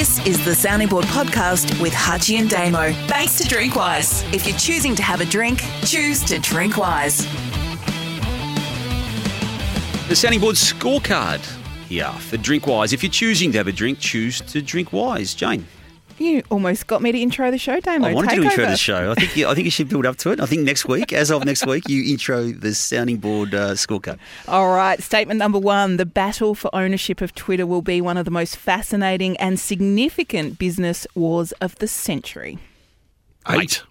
This is the Sounding Board podcast with Hutchy and Damo. Thanks to Drinkwise. If you're choosing to have a drink, choose to drink wise. The Sounding Board scorecard here for Drinkwise. If you're choosing to have a drink, choose to drink wise. Jane. You almost got me to intro the show, Damo. I wanted Take to intro over. the show. I think you, I think you should build up to it. I think next week, as of next week, you intro the Sounding Board uh, scorecard. All right, statement number one the battle for ownership of Twitter will be one of the most fascinating and significant business wars of the century. Eight. Eight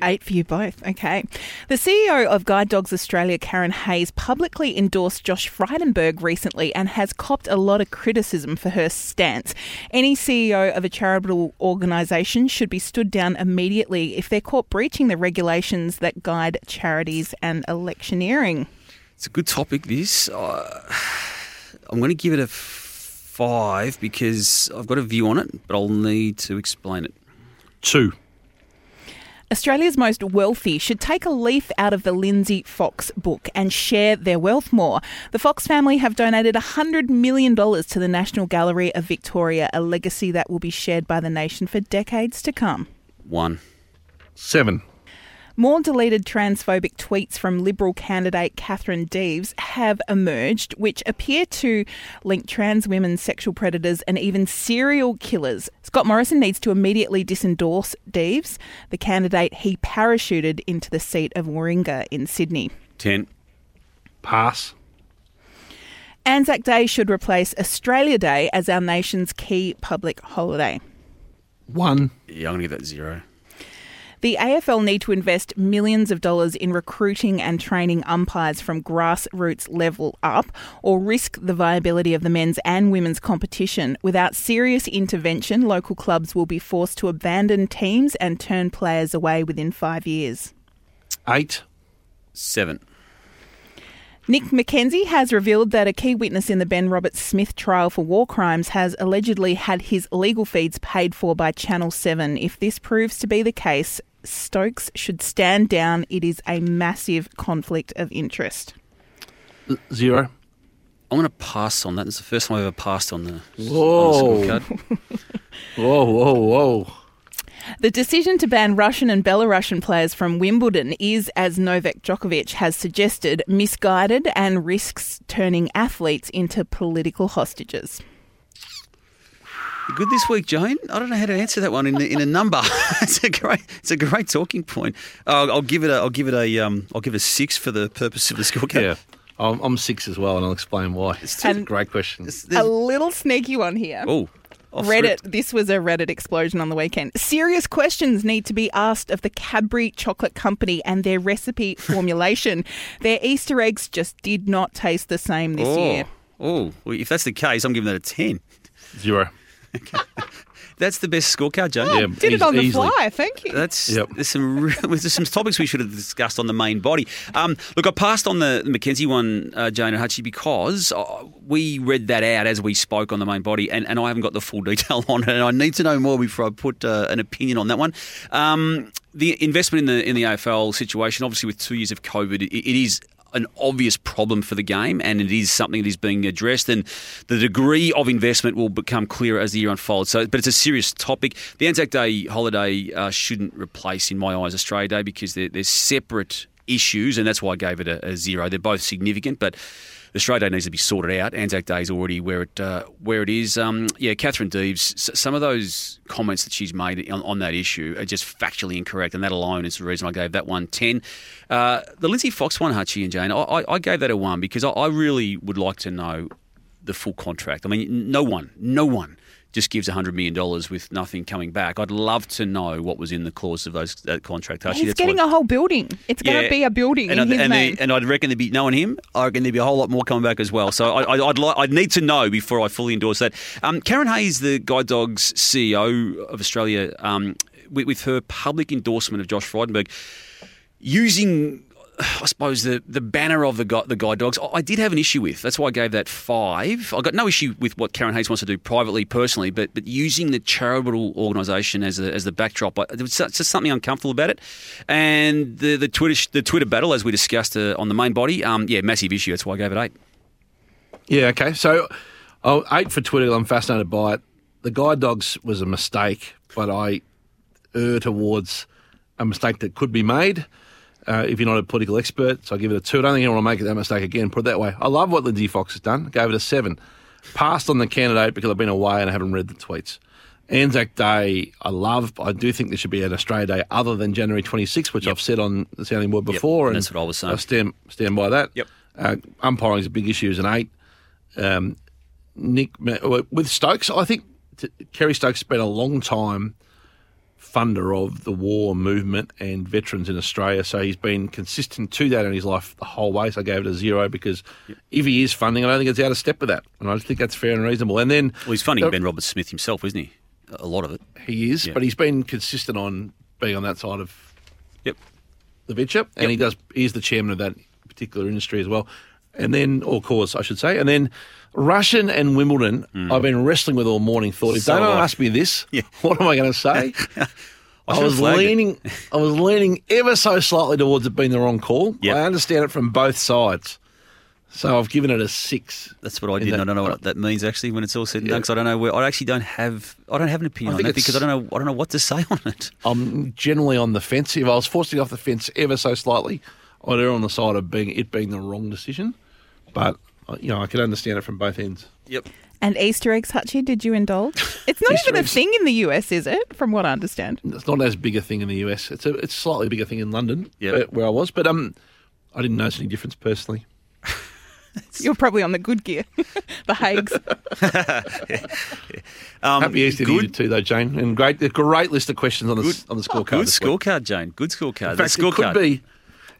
for you both. Okay. The CEO of Guide Dogs Australia, Karen Hayes, publicly endorsed Josh Frydenberg recently and has copped a lot of criticism for her stance. Any CEO of a charitable organisation should be stood down immediately if they're caught breaching the regulations that guide charities and electioneering. It's a good topic, this. Uh, I'm going to give it a five because I've got a view on it, but I'll need to explain it. Two. Australia's most wealthy should take a leaf out of the Lindsay Fox book and share their wealth more. The Fox family have donated $100 million to the National Gallery of Victoria, a legacy that will be shared by the nation for decades to come. One. Seven. More deleted transphobic tweets from Liberal candidate Catherine Deves have emerged, which appear to link trans women, sexual predators, and even serial killers. Scott Morrison needs to immediately disendorse Deves, the candidate he parachuted into the seat of Warringah in Sydney. Ten. Pass. Anzac Day should replace Australia Day as our nation's key public holiday. One. Yeah, I'm going to give that zero. The AFL need to invest millions of dollars in recruiting and training umpires from grassroots level up or risk the viability of the men's and women's competition. Without serious intervention, local clubs will be forced to abandon teams and turn players away within five years. Eight. Seven. Nick McKenzie has revealed that a key witness in the Ben Roberts Smith trial for war crimes has allegedly had his legal fees paid for by Channel 7. If this proves to be the case, Stokes should stand down. It is a massive conflict of interest. Zero. I'm going to pass on that. It's the first time I've ever passed on the, on the Whoa. scorecard. Whoa, whoa, whoa. The decision to ban Russian and Belarusian players from Wimbledon is, as Novak Djokovic has suggested, misguided and risks turning athletes into political hostages. You Good this week, Jane. I don't know how to answer that one in, in a number. it's a great, it's a great talking point. Uh, I'll give it a, I'll give it a, um, I'll give it a six for the purpose of the scorecard. Yeah. I'm, I'm six as well, and I'll explain why. It's a great question. A little sneaky one here. oh, Reddit, script. this was a Reddit explosion on the weekend. Serious questions need to be asked of the Cadbury Chocolate Company and their recipe formulation. Their Easter eggs just did not taste the same this Oh, year. oh, well, if that's the case, I'm giving that a ten. Zero. That's the best scorecard, Jane. Yeah, Did it on the easily. fly, thank you. That's Yep. there's some real, there's some topics we should have discussed on the main body. Um, look, I passed on the, the McKenzie one, uh, Jane and Hutchy, because uh, we read that out as we spoke on the main body, and, and I haven't got the full detail on it, and I need to know more before I put uh, an opinion on that one. Um, the investment in the in the AFL situation, obviously, with two years of COVID, it, it is an obvious problem for the game, and it is something that is being addressed. And the degree of investment will become clearer as the year unfolds. So, but it's a serious topic. The Anzac Day holiday uh, shouldn't replace, in my eyes, Australia Day because they're, they're separate issues, and that's why I gave it a, a zero. They're both significant, but. Australia Day needs to be sorted out. Anzac Day is already where it uh, where it is. Um, yeah, Catherine Deves. Some of those comments that she's made on, on that issue are just factually incorrect, and that alone is the reason I gave that one 10. Uh, the Lindsay Fox one, Hutchy and Jane, I, I, gave that a one because I, I really would like to know the full contract. I mean, no one, no one just gives $100 million with nothing coming back. I'd love to know what was in the clause of those that contract. Hutchy. He's getting what- a whole building. It's going to be a building and in I'd, his and, name. The, and I'd reckon there'd be knowing him. I reckon there'd be a whole lot more coming back as well. So I, I, I'd like I'd need to know before I fully endorse that. Um, Karen Hayes, the Guide Dogs CEO of Australia, um, with, with her public endorsement of Josh Frydenberg, using. I suppose the, the banner of the the guide dogs, I- did have an issue with. That's why I gave that five. I got no issue with what Karen Hayes wants to do privately, personally, but but using the charitable organisation as a, as the backdrop, I, was just something uncomfortable about it. And the the Twitter the Twitter battle, as we discussed uh, on the main body, um, yeah, massive issue. That's why I gave it eight. Yeah, okay. So Oh, eight for Twitter. I'm fascinated by it. The guide dogs was a mistake, but I err towards a mistake that could be made. Uh, if you're not a political expert, so I give it a two. I don't think want to make that mistake again. Put it that way. I love what Lindsay Fox has done. Gave it a seven. Passed on the candidate because I've been away and I haven't read the tweets. Anzac Day, I love. I do think there should be an Australia Day other than January 26th, which Yep. I've said on the sounding board before. and that's what I was saying. I stand stand by that. Yep. Uh, umpiring is a big issue as an eight. Um, Nick with Stokes, I think t- Kerry Stokes spent a long time funder of the war movement and veterans in Australia. So he's been consistent to that in his life the whole way. So I gave it a zero because if he is funding, I don't think it's out of step with that. And I just think that's fair and reasonable. And then Well, he's funding Uh, Ben Robert Smith himself, isn't he? A lot of it. he is, Yeah. but he's been consistent on being on that side of Yep. the venture, and he does. He's the chairman of that particular industry as well. And then, or cause, I should say. And then, Russian and Wimbledon. Hmm. I've been wrestling with all morning. Thought if So they don't I. ask me this, Yeah. what am I going to say? I, should've was flagged it. leaning. I was leaning ever so slightly towards it being the wrong call. Yep. I understand it from both sides, so I've given it a six. That's what I did. and I don't know what that means actually when it's all said and Yeah. done. Because I don't know where. I actually don't have. I don't have an opinion on that because I don't know. I don't know what to say on it. I'm generally on the fence. If I was forcing off the fence ever so slightly, I'd err on the side of being it being the wrong decision. But uh, you know, I can understand it from both ends. Yep. And Easter eggs, Hutchy, did you indulge? It's not Easter even a thing in the US, is it? From what I understand. It's not as big a thing in the US. It's a it's slightly bigger thing in London, Yep. uh, where I was. But um, I didn't notice any difference personally. You're probably on the good gear, the Haighs. Um, Happy Easter to you too, though, Jane. And great, great list of questions on the s- on the scorecard. good scorecard, Jane. Good scorecard. In The fact, it scorecard. could be.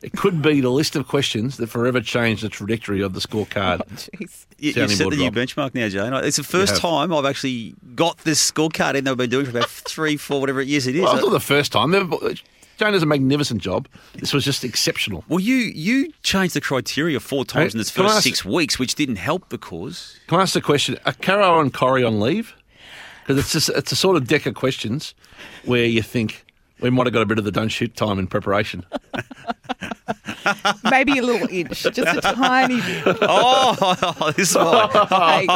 It could be the list of questions that forever change the trajectory of the scorecard. Oh, jeez. You, you've set the new benchmark now, Jane. It's the first time I've actually got this scorecard in that I've been doing for about three, four, whatever years it is. Well, it's not the first time. They've- Jane does a magnificent job. This was just exceptional. Well, you you changed the criteria four times Hey, in its can I first ask- six weeks, which didn't help the cause. Can I ask the question? Are Caro and Corrie on leave? Because it's just, it's a sort of deck of questions where you think we might have got a bit of the don't shoot time in preparation. maybe a little inch, just a tiny bit. Oh, this one. Hey,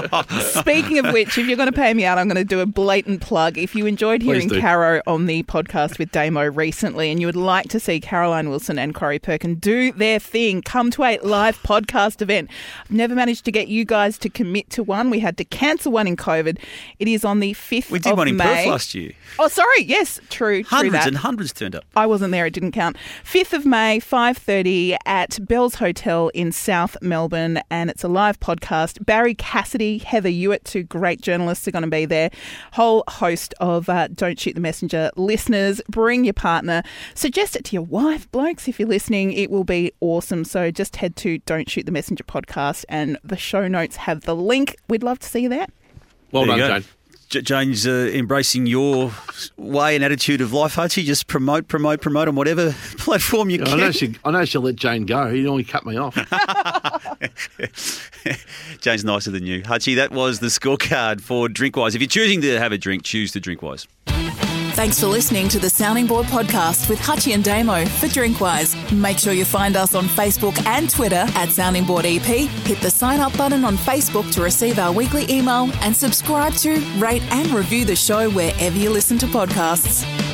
speaking of which, if you're going to pay me out, I'm going to do a blatant plug. If you enjoyed hearing Caro on the podcast with Damo recently and you would like to see Caroline Wilson and Corrie Perkin do their thing, come to a live podcast event. I've never managed to get you guys to commit to one. We had to cancel one in COVID. It is on the 5th We did one in May. Perth last year. Oh, sorry. Yes, true. Hundreds true and hundreds turned up. I wasn't there. It didn't count. 5th of May, 5.30 at Bell's Hotel in South Melbourne, and it's a live podcast. Barrie Cassidy, Heather Ewart, two great journalists are going to be there. Whole host of uh, Don't Shoot the Messenger listeners. Bring your partner. Suggest it to your wife, blokes, if you're listening. It will be awesome. So just head to Don't Shoot the Messenger podcast, and the show notes have the link. We'd love to see you there. Well there done, Jane. Jane's uh, embracing your way and attitude of life, Hutchy. Just promote, promote, promote on whatever platform you I can. know, she, I know she'll let Jane go. He normally cut me off. Jane's nicer than you. Hutchy, that was the scorecard for Drinkwise. If you're choosing to have a drink, choose to Drinkwise. Thanks for listening to the Sounding Board podcast with Hutchy and Damo for Drinkwise. Make sure you find us on Facebook and Twitter at Sounding Board EP. Hit the sign up button on Facebook to receive our weekly email and subscribe to, rate, and review the show wherever you listen to podcasts.